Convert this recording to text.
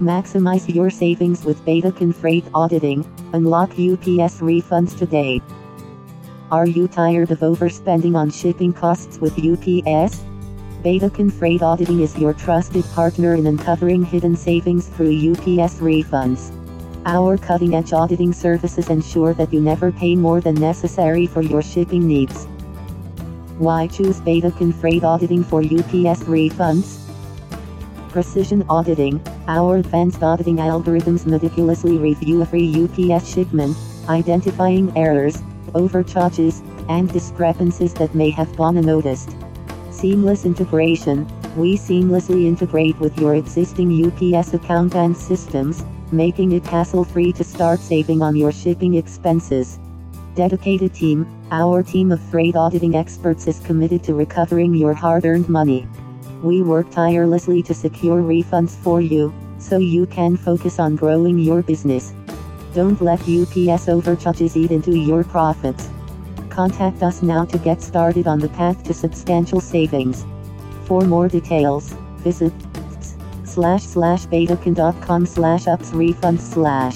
Maximize your savings with Betachon Freight Auditing. Unlock UPS refunds today. Are you tired of overspending on shipping costs with UPS? Betachon Freight Auditing is your trusted partner in uncovering hidden savings through UPS refunds. Our cutting edge auditing services ensure that you never pay more than necessary for your shipping needs. Why choose Betachon Freight Auditing for UPS refunds? Precision Auditing Our advanced auditing algorithms meticulously review every UPS shipment, identifying errors, overcharges, and discrepancies that may have gone unnoticed. Seamless integration We seamlessly integrate with your existing UPS account and systems, making it hassle free to start saving on your shipping expenses. Dedicated team Our team of freight auditing experts is committed to recovering your hard earned money. We work tirelessly to secure refunds for you, so you can focus on growing your business. Don't let UPS overcharges eat into your profits. Contact us now to get started on the path to substantial savings. For more details, visit slash slash betachon.com slash ups refund slash.